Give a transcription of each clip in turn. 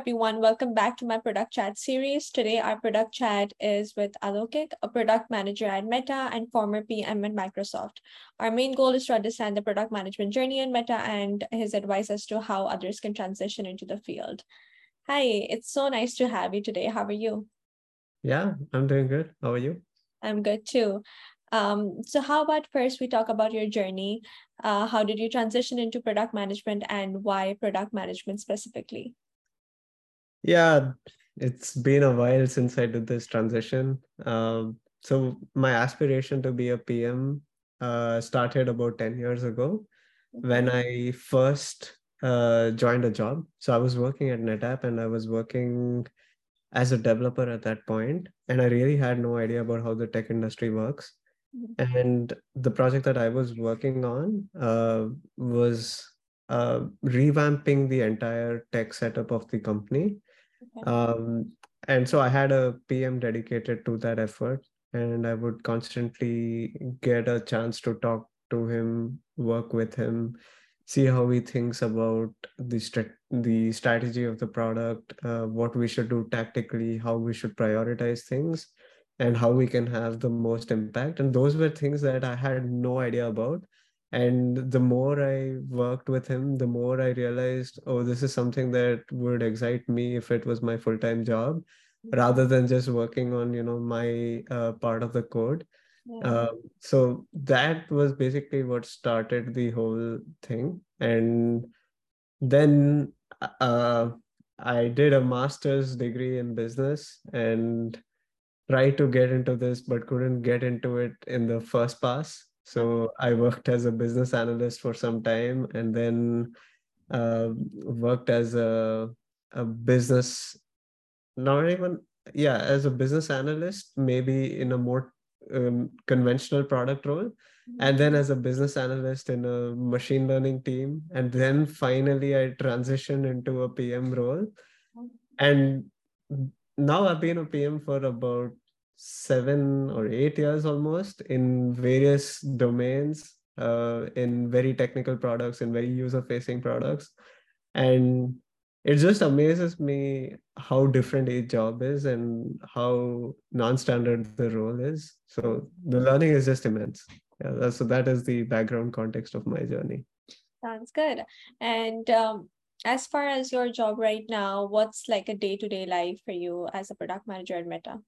Everyone. Welcome back to my product chat series. Today, our product chat is with Alokik, a product manager at Meta and former PM at Microsoft. Our main goal is to understand the product management journey in Meta and his advice as to how others can transition into the field. Hi, it's so nice to have you today. How are you? Yeah, I'm doing good. How are you? I'm good too. Um, so how about first we talk about your journey? Uh, how did you transition into product management and why product management specifically? Yeah, it's been a while since I did this transition. Um, so my aspiration to be a PM uh, started about 10 years ago when I first uh, joined a job. So I was working at NetApp and I was working as a developer at that point. point, and I really had no idea about how the tech industry works. Mm-hmm. And the project that I was working on uh, was uh, revamping the entire tech setup of the company Um, and so I had a PM dedicated to that effort, and I would constantly get a chance to talk to him, work with him, see how he thinks about the the strategy of the product, uh, what we should do tactically, how we should prioritize things, and how we can have the most impact. And those were things that I had no idea about and the more i worked with him the more i realized oh this is something that would excite me if it was my full-time job rather than just working on you know my uh, part of the code. Yeah. uh, so that was basically what started the whole thing. And then uh, i did a master's degree in business and tried to get into this but couldn't get into it in the first pass so I worked as a business analyst for some time and then uh, worked as a, a business, not even, yeah, as a business analyst, maybe in a more um, conventional product role. And then as a business analyst in a machine learning team. And then finally, I transitioned into a PM role. And now I've been a PM for about seven or eight years almost in various domains, uh, in very technical products, in very user facing products. And it just amazes me how different each job is and how non-standard the role is. So the learning is just immense. Yeah, so that is the background context of my journey. Sounds good. And um, as far as your job right now, what's like a day-to-day life for you as a product manager at Meta?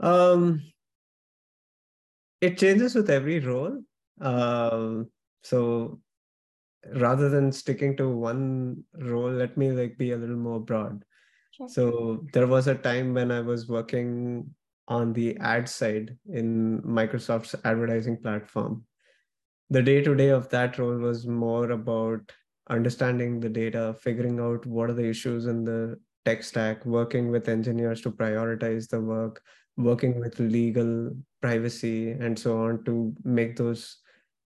Um, it changes with every role. Um, so rather than sticking to one role, let me like be a little more broad. Sure. So there was a time when I was working on the ad side in Microsoft's advertising platform. The day to day of that role was more about understanding the data, figuring out what are the issues in the tech stack, working with engineers to prioritize the work, working with legal privacy and so on to make those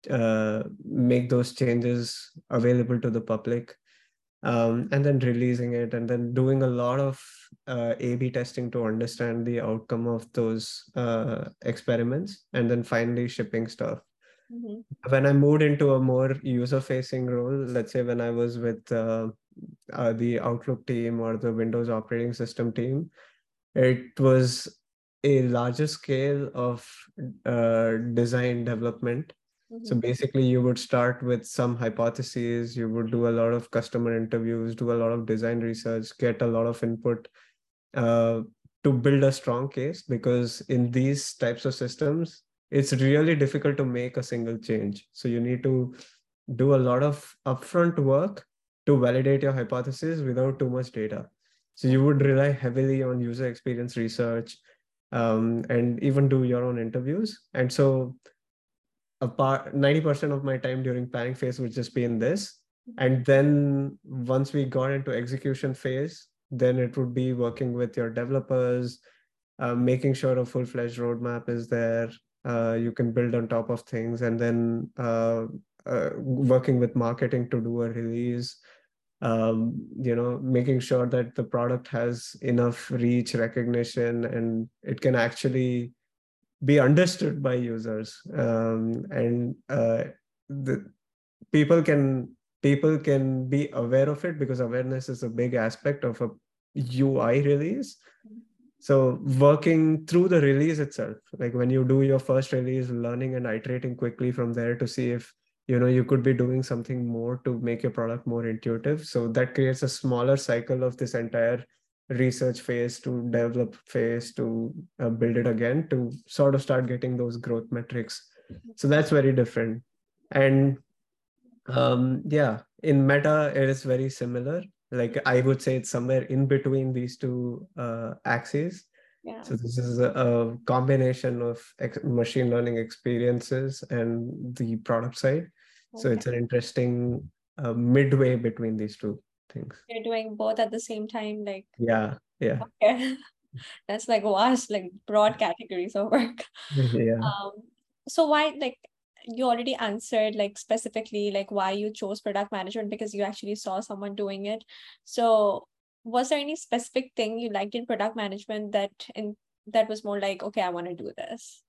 uh, make those changes available to the public um, and then releasing it and then doing a lot of uh, a-b testing to understand the outcome of those uh, experiments and then finally shipping stuff mm-hmm. when i moved into a more user facing role let's say when i was with uh, uh, the outlook team or the windows operating system team it was a larger scale of uh, design development. Mm-hmm. So basically, you would start with some hypotheses, you would do a lot of customer interviews, do a lot of design research, get a lot of input uh, to build a strong case. Because in these types of systems, it's really difficult to make a single change. So you need to do a lot of upfront work to validate your hypothesis without too much data. So you would rely heavily on user experience research, um, and even do your own interviews. And so a part 90% of my time during planning phase would just be in this. And then once we got into execution phase, then it would be working with your developers, uh, making sure a full-fledged roadmap is there. Uh, you can build on top of things, and then uh, uh working with marketing to do a release, um, you know making sure that the product has enough reach recognition and it can actually be understood by users. Um, and uh, the people can people can be aware of it because awareness is a big aspect of a ui release. So working through the release itself like when you do your first release learning and iterating quickly from there to see if you know you could be doing something more to make your product more intuitive. So that creates a smaller cycle of this entire research phase to develop phase to uh, build it again to sort of start getting those growth metrics. So that's very different. And um yeah in meta it is very similar. Like i would say it's somewhere in between these two uh, axes. Yeah. so this is a, a combination of ex- machine learning experiences and the product side so it's an interesting uh, midway between these two things You're doing both at the same time, like yeah yeah okay. That's like vast, like broad categories of work. yeah Um, so why like you already answered like specifically like why you chose product management because you actually saw someone doing it. So was there any specific thing you liked in product management that in that was more like, okay, I want to do this?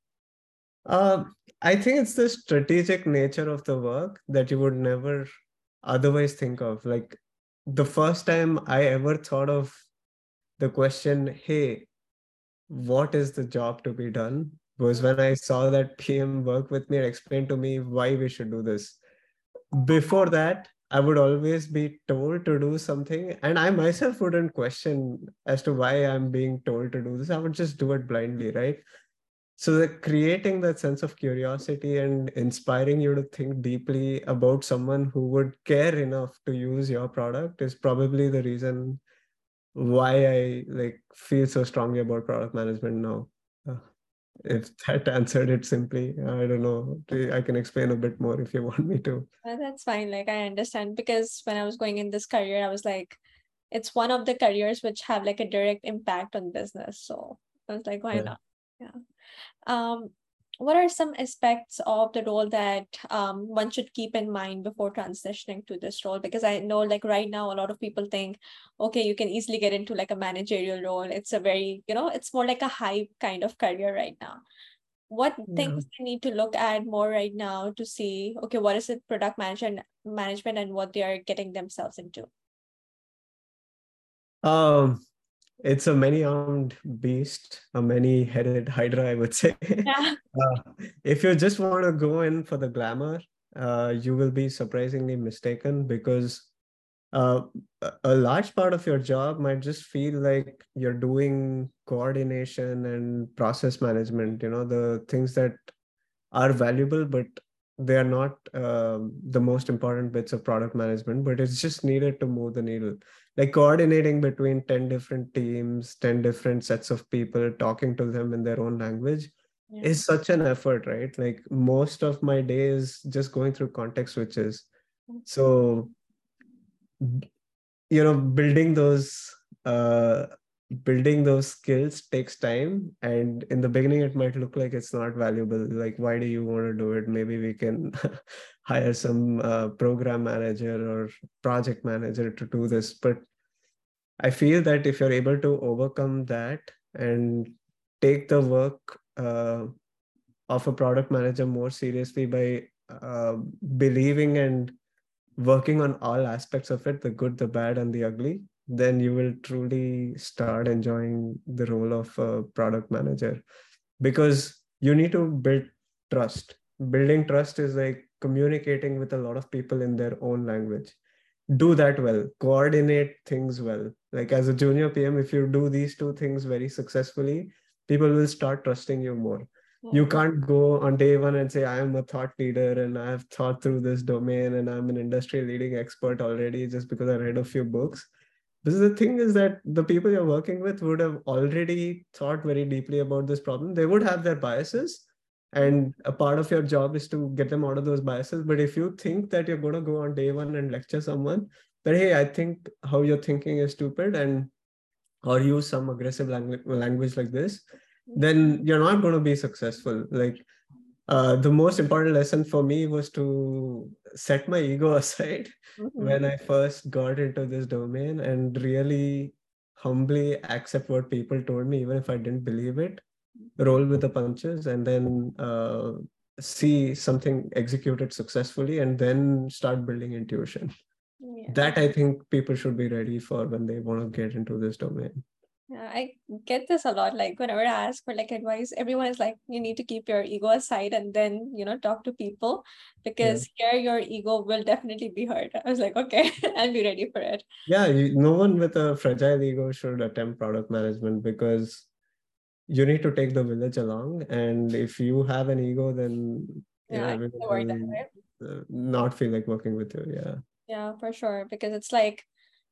Um, I think it's the strategic nature of the work that you would never otherwise think of. Like the first time I ever thought of the question, hey, what is the job to be done? was when I saw that PM work with me and explain to me why we should do this. Before that, I would always be told to do something, and I myself wouldn't question as to why I'm being told to do this. I would just do it blindly, right? So the creating that sense of curiosity and inspiring you to think deeply about someone who would care enough to use your product is probably the reason why i like feel so strongly about product management now Uh, if that answered it simply i don't know i can explain a bit more if you want me to Uh, that's fine. Like I understand because when I was going in this career, I was like, it's one of the careers which have like a direct impact on business. So I was like, why Yeah. not? Yeah. Um, what are some aspects of the role that um, one should keep in mind before transitioning to this role? Because I know like right now a lot of people think, okay, you can easily get into like a managerial role. It's a very, you know, it's more like a high kind of career right now. What things they need to look at more right now to see, okay, what is it product management management and what they are getting themselves into? um it's a many-armed beast a many-headed hydra i would say Yeah. Uh, if you just want to go in for the glamour, uh, you will be surprisingly mistaken because uh, a- a large part of your job might just feel like you're doing coordination and process management, you know, the things that are valuable, but they are not um, the most important bits of product management, but it's just needed to move the needle. Like coordinating between 10 different teams, 10 different sets of people, talking to them in their own language Yeah. is such an effort, right? Like most of my day is just going through context switches. So, you know, building those uh building those skills takes time. And in the beginning, it might look like it's not valuable. Like, why do you want to do it? Maybe we can hire some uh, program manager or project manager to do this. But I feel that if you're able to overcome that and take the work uh, of a product manager more seriously by uh, believing and working on all aspects of it the good the bad and the ugly then you will truly start enjoying the role of a product manager. Because you need to build trust. Building trust is like communicating with a lot of people in their own language. Do that well. Coordinate things well. Like as a junior pm if you do these two things very successfully people will start trusting you more. Hmm. You can't go on day one and say i am a thought leader and i have thought through this domain and i'm an industry leading expert already just because i read a few books because the thing is that the people you're working with would have already thought very deeply about this problem. They would have their biases and a part of your job is to get them out of those biases. But if you think that you're going to go on day one and lecture someone that hey i think how you're thinking is stupid and or use some aggressive language, language like this then you're not going to be successful. Like uh, the most important lesson for me was to set my ego aside Mhm. when i first got into this domain and really humbly accept what people told me even if i didn't believe it roll with the punches and then uh, see something executed successfully and then start building intuition yeah. that i think people should be ready for when they want to get into this domain yeah, I get this a lot. Like whenever I ask for like advice, everyone is like, you need to keep your ego aside and then, you know, talk to people because yeah. here your ego will definitely be hurt. I was like, okay, I'll be ready for it. Yeah, you, no one with a fragile ego should attempt product management because you need to take the village along. And if you have an ego, then yeah, you know, will, uh, not feel like working with you. Yeah. Yeah, for sure. Because it's like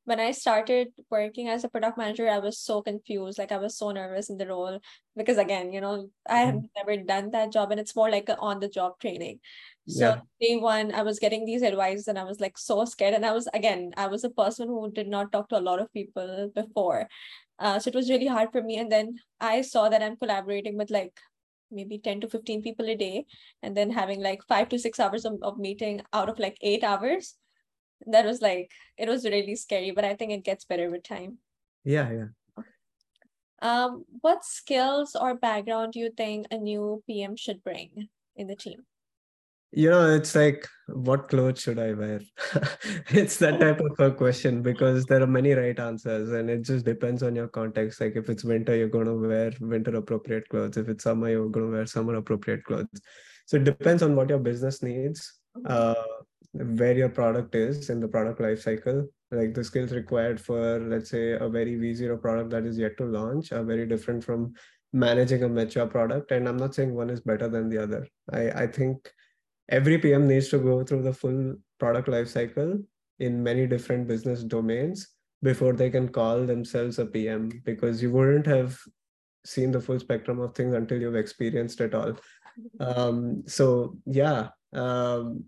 when I started working as a product manager, I was so confused. Like I was so nervous in the role because again, you know, I have mm-hmm. never done that job and it's more like on the job training. So yeah. day one, I was getting these advice and I was like so scared. And I was again, I was a person who did not talk to a lot of people before. Uh, so it was really hard for me. And then I saw that I'm collaborating with like maybe 10 to 15 people a day and then having like five to six hours of, of meeting out of like eight hours that was like it was really scary but i think it gets better with time. Yeah yeah. Um what skills or background do you think a new pm should bring in the team? You know it's like what clothes should i wear? It's that type of a question because there are many right answers and it just depends on your context. Like if it's winter you're going to wear winter appropriate clothes. If it's summer you're going to wear summer appropriate clothes. So it depends on what your business needs. Uh, where your product is in the product life cycle like the skills required for let's say a very v0 product that is yet to launch are very different from managing a mature product. And i'm not saying one is better than the other. I i think every pm needs to go through the full product life cycle in many different business domains before they can call themselves a pm because you wouldn't have seen the full spectrum of things until you've experienced it all. Um, so yeah um,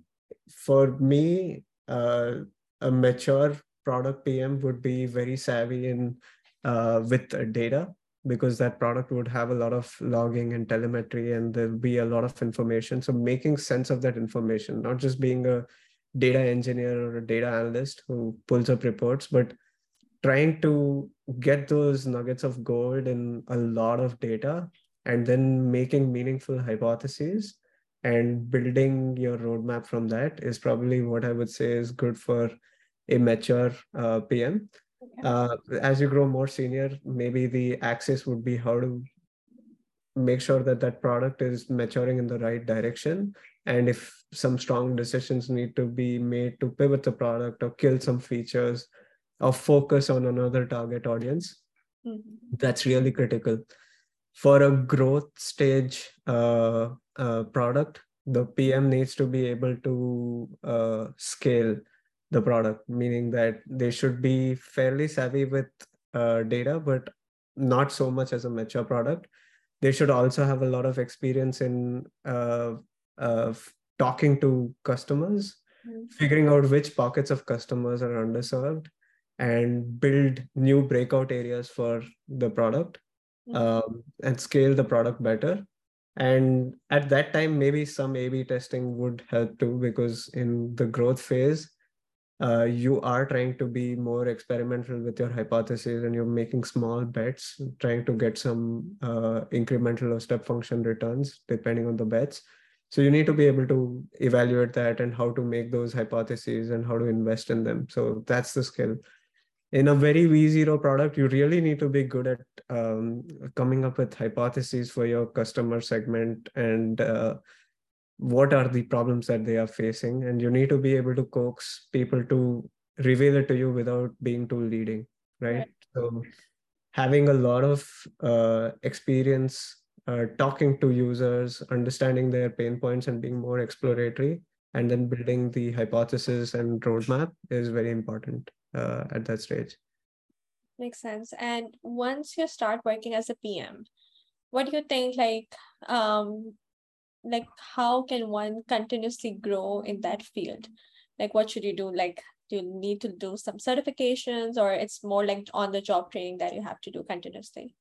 for me, uh, a mature product PM would be very savvy in uh, with data because that product would have a lot of logging and telemetry and there'll be a lot of information. So making sense of that information, not just being a data engineer or a data analyst who pulls up reports, but trying to get those nuggets of gold in a lot of data and then making meaningful hypotheses and building your roadmap from that is probably what I would say is good for a mature uh, PM. Okay. Uh, as you grow more senior, maybe the axis would be how to make sure that that product is maturing in the right direction. And if some strong decisions need to be made to pivot the product or kill some features or focus on another target audience, mm-hmm. that's really critical for a growth stage uh, uh, product, the PM needs to be able to uh, scale the product, meaning that they should be fairly savvy with uh, data, but not so much as a mature product. They should also have a lot of experience in uh, talking to customers, mm-hmm. figuring out which pockets of customers are underserved, and build new breakout areas for the product um, and scale the product better. And at that time, maybe some A B testing would help too, because in the growth phase, uh, you are trying to be more experimental with your hypothesis and you're making small bets, trying to get some uh, incremental or step function returns depending on the bets. So you need to be able to evaluate that and how to make those hypotheses and how to invest in them. So that's the skill in a very v0 product you really need to be good at um, coming up with hypotheses for your customer segment and uh, what are the problems that they are facing. And you need to be able to coax people to reveal it to you without being too leading right, right. so having a lot of uh, experience uh, talking to users understanding their pain points and being more exploratory and then building the hypothesis and roadmap is very important uh, at that stage. Makes sense. And once you start working as a PM, what do you think like um like how can one continuously grow in that field? Like what should you do? Like do you need to do some certifications or it's more like on the job training that you have to do continuously?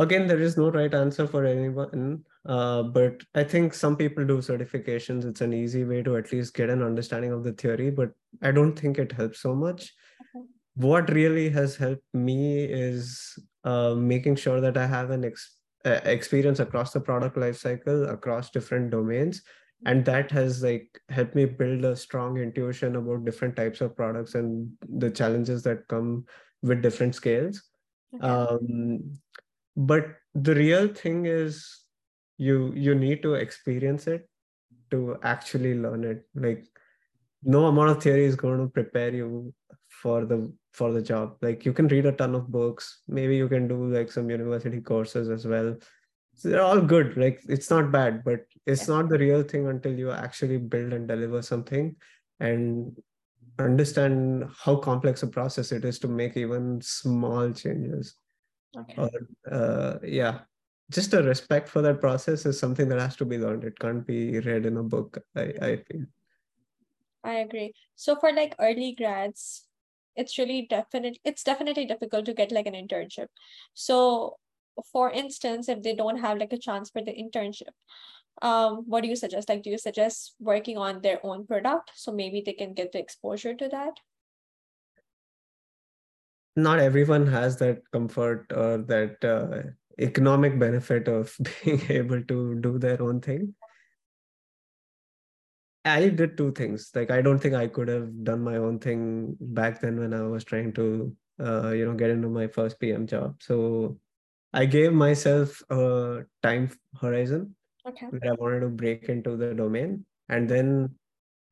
Again, there is no right answer for anyone, uh, but I think some people do certifications. It's an easy way to at least get an understanding of the theory, but I don't think it helps so much. Okay. What really has helped me is uh, making sure that I have an ex- uh, experience across the product lifecycle, across different domains. And that has like helped me build a strong intuition about different types of products and the challenges that come with different scales. Okay. Um, but the real thing is you you need to experience it to actually learn it. Like no amount of theory is going to prepare you for the for the job. Like you can read a ton of books. Maybe you can do like some university courses as well. So they're all good. Like it's not bad but it's not the real thing until you actually build and deliver something and understand how complex a process it is to make even small changes okay. or uh, yeah just a respect for that process is something that has to be learned it can't be read in a book i i feel I agree. So for like early grads, it's really definite it's definitely difficult to get like an internship. So for instance, if they don't have like a chance for the internship, um, what do you suggest? Like, do you suggest working on their own product so maybe they can get the exposure to that? Not everyone has that comfort or that uh, economic benefit of being able to do their own thing. I did two things. Like I don't think I could have done my own thing back then when I was trying to, uh, you know, get into my first PM job. So I gave myself a time horizon okay. where I wanted to break into the domain, and then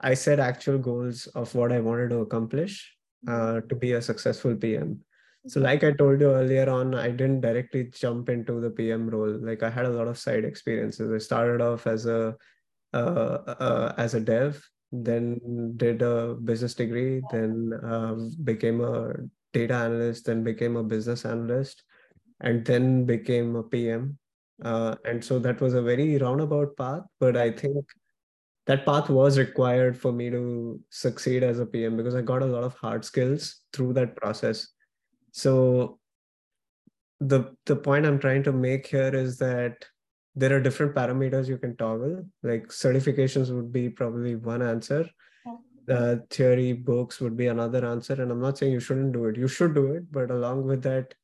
I set actual goals of what I wanted to accomplish uh, to be a successful PM. So, like I told you earlier on, I didn't directly jump into the PM role. Like I had a lot of side experiences. I started off as a uh, uh, as a dev, then did a business degree, then uh, became a data analyst, then became a business analyst, and then became a PM. Uh, and so that was a very roundabout path, but I think that path was required for me to succeed as a PM because I got a lot of hard skills through that process. So the the point I'm trying to make here is that there are different parameters you can toggle. Like certifications would be probably one answer. Uh, theory books would be another answer. And i'm not saying you shouldn't do it. You should do it. But along with that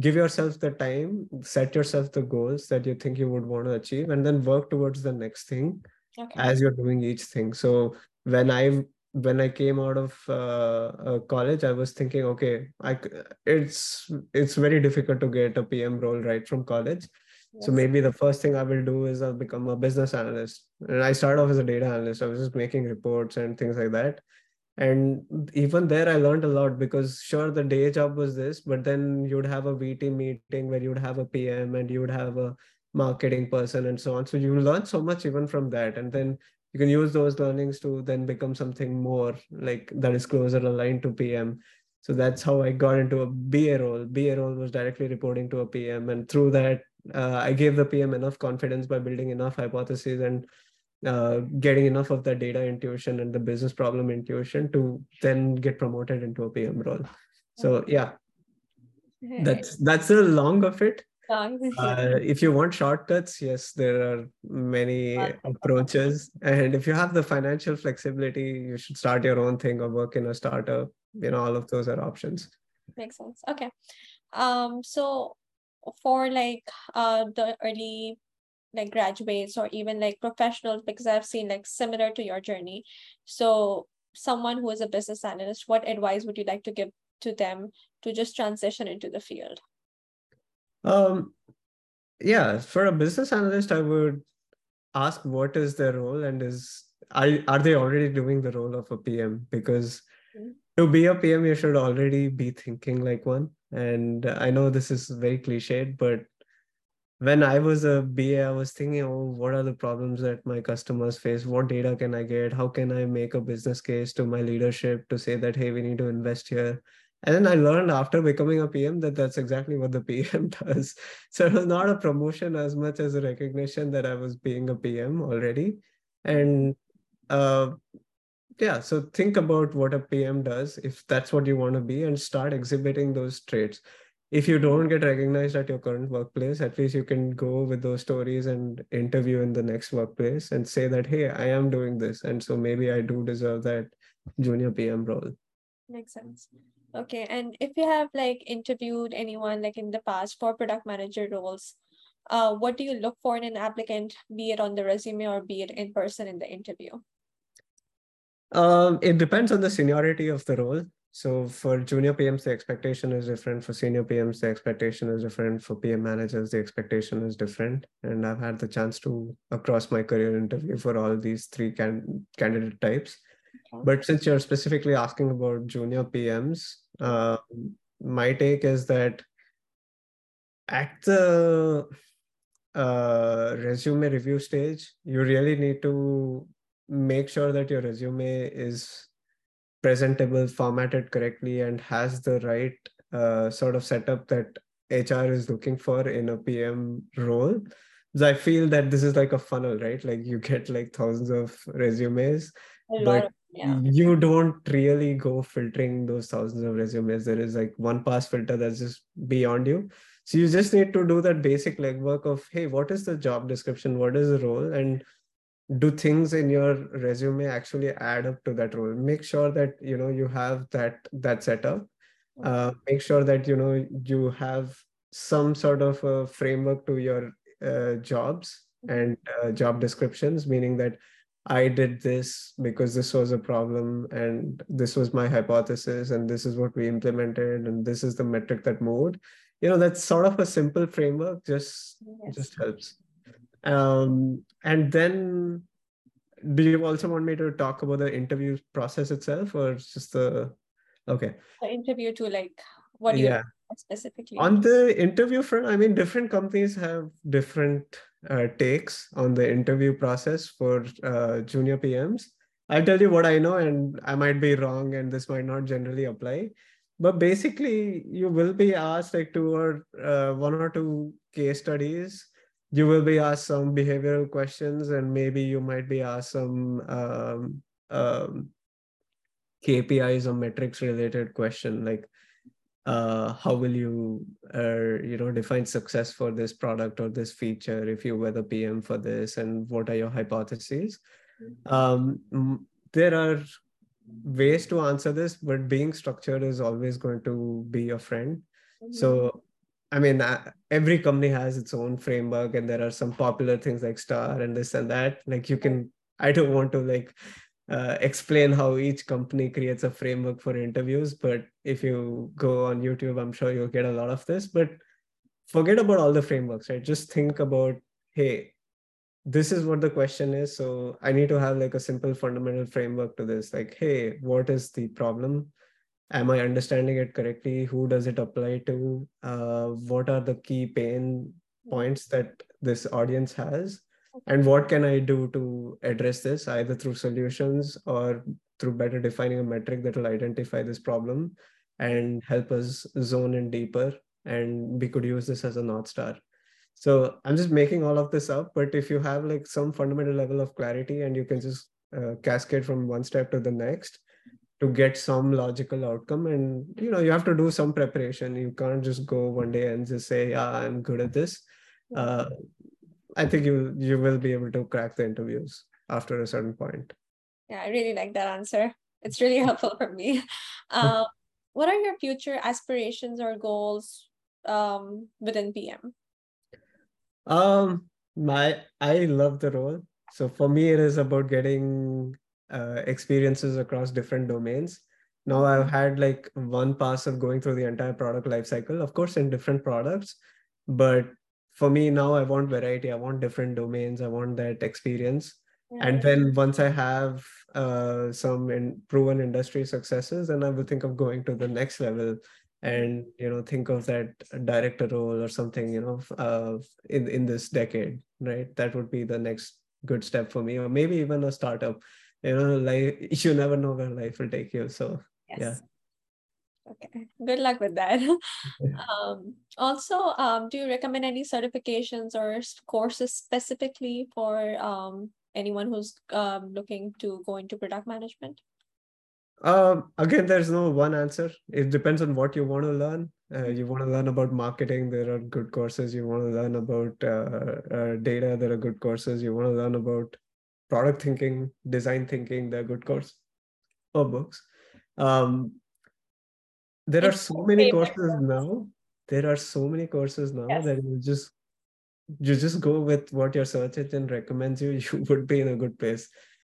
give yourself the time set yourself the goals that you think you would want to achieve and then work towards the next thing okay. as you're doing each thing so when i when i came out of uh, uh, college i was thinking okay i it's it's very difficult to get a pm role right from college so maybe the first thing I will do is I'll become a business analyst. And I started off as a data analyst. I was just making reports and things like that. And even there, I learned a lot because sure, the day job was this, but then you'd have a VT meeting where you'd have a PM and you'd have a marketing person and so on. So you learn so much even from that. And then you can use those learnings to then become something more like that is closer aligned to PM. So that's how I got into a BA role. BA role was directly reporting to a PM. And through that, uh, I gave the PM enough confidence by building enough hypotheses and uh, getting enough of the data intuition and the business problem intuition to then get promoted into a PM role. So yeah, that's that's the long of it. Uh, if you want shortcuts, yes, there are many approaches. And if you have the financial flexibility, you should start your own thing or work in a startup. You know, all of those are options. Makes sense. Okay. Um, so for like uh the early like graduates or even like professionals because I've seen like similar to your journey. So someone who is a business analyst, what advice would you like to give to them to just transition into the field? Um yeah, for a business analyst, I would ask what is their role and is are, are they already doing the role of a PM? Because mm-hmm. to be a PM, you should already be thinking like one. And I know this is very cliched, but when I was a BA, I was thinking, oh, what are the problems that my customers face? What data can I get? How can I make a business case to my leadership to say that, hey, we need to invest here? And then I learned after becoming a PM that that's exactly what the PM does. So it was not a promotion as much as a recognition that I was being a PM already. And uh, yeah so think about what a pm does if that's what you want to be and start exhibiting those traits if you don't get recognized at your current workplace at least you can go with those stories and interview in the next workplace and say that hey i am doing this and so maybe i do deserve that junior pm role makes sense okay and if you have like interviewed anyone like in the past for product manager roles uh, what do you look for in an applicant, be it on the resume or be it in person in the interview? Um, it depends on the seniority of the role. So for junior PMs, the expectation is different. For senior PMs, the expectation is different. For PM managers, the expectation is different. And I've had the chance to, across my career, interview for all these three can, candidate types. Okay. But since you're specifically asking about junior PMs, uh, my take is that at the uh, resume review stage, you really need to make sure that your resume is presentable, formatted correctly, and has the right uh, sort of setup that HR is looking for in a PM role. So I feel that this is like a funnel, right? Like you get like thousands of resumes, but yeah. you don't really go filtering those thousands of resumes. There is like one pass filter that's just beyond you. So you just need to do that basic legwork of, hey, what is the job description? What is the role? And do things in your resume actually add up to that role make sure that you know you have that that setup uh, make sure that you know you have some sort of a framework to your uh, jobs and uh, job descriptions meaning that i did this because this was a problem and this was my hypothesis and this is what we implemented and this is the metric that moved you know that's sort of a simple framework just yes. just helps um, and then do you also want me to talk about the interview process itself or just the okay the interview to like what do yeah. Specifically? On the interview front i mean different companies have different uh, takes on the interview process for uh, junior pms i'll tell you what i know and i might be wrong and this might not generally apply but basically you will be asked like two or uh, one or two case studies. You will be asked some behavioral questions and maybe you might be asked some um, um, KPIs or metrics related question like uh, how will you uh, you know define success for this product or this feature if you were the PM for this and what are your hypotheses? Um, there are ways to answer this, but being structured is always going to be your friend. Mm-hmm. So I mean, uh, every company has its own framework, and there are some popular things like Star and this and that. Like you can, I don't want to like uh, explain how each company creates a framework for interviews, but if you go on YouTube, I'm sure you'll get a lot of this. But forget about all the frameworks, right? Just think about, hey, this is what the question is. So I need to have like a simple fundamental framework to this. Like, hey, what is the problem? am i understanding it correctly who does it apply to uh, what are the key pain points that this audience has and what can i do to address this either through solutions or through better defining a metric that will identify this problem and help us zone in deeper and we could use this as a north star? So i'm just making all of this up but if you have like some fundamental level of clarity and you can just uh, cascade from one step to the next to get some logical outcome and you know you have to do some preparation. You can't just go one day and just say yeah i'm good at this. Uh, i think you you will be able to crack the interviews after a certain point. Yeah i really like that answer. It's really helpful for me. Um, what are your future aspirations or goals um, within pm um my i love the role. So for me it is about getting uh, experiences across different domains. Now I've had like one pass of going through the entire product lifecycle, of course, in different products. But for me now, I want variety. I want different domains. I want that experience. Yeah. And then once I have uh, some in proven industry successes, then I will think of going to the next level and you know think of that director role or something you know uh, in in this decade right that would be the next good step for me or maybe even a startup you know life you never know where life will take you so yes. yeah okay good luck with that. Um, also um, do you recommend any certifications or courses specifically for um, anyone who's um, looking to go into product management? Um, again there's no one answer. It depends on what you want to learn. Uh, you want to learn about marketing there are good courses. You want to learn about uh, uh, data there are good courses. You want to learn about product thinking, design thinking, there are good courses or books. Um, there it's are so many course. courses now. There are so many courses now yes. that you just you just go with what your search engine recommends you, you would be in a good place.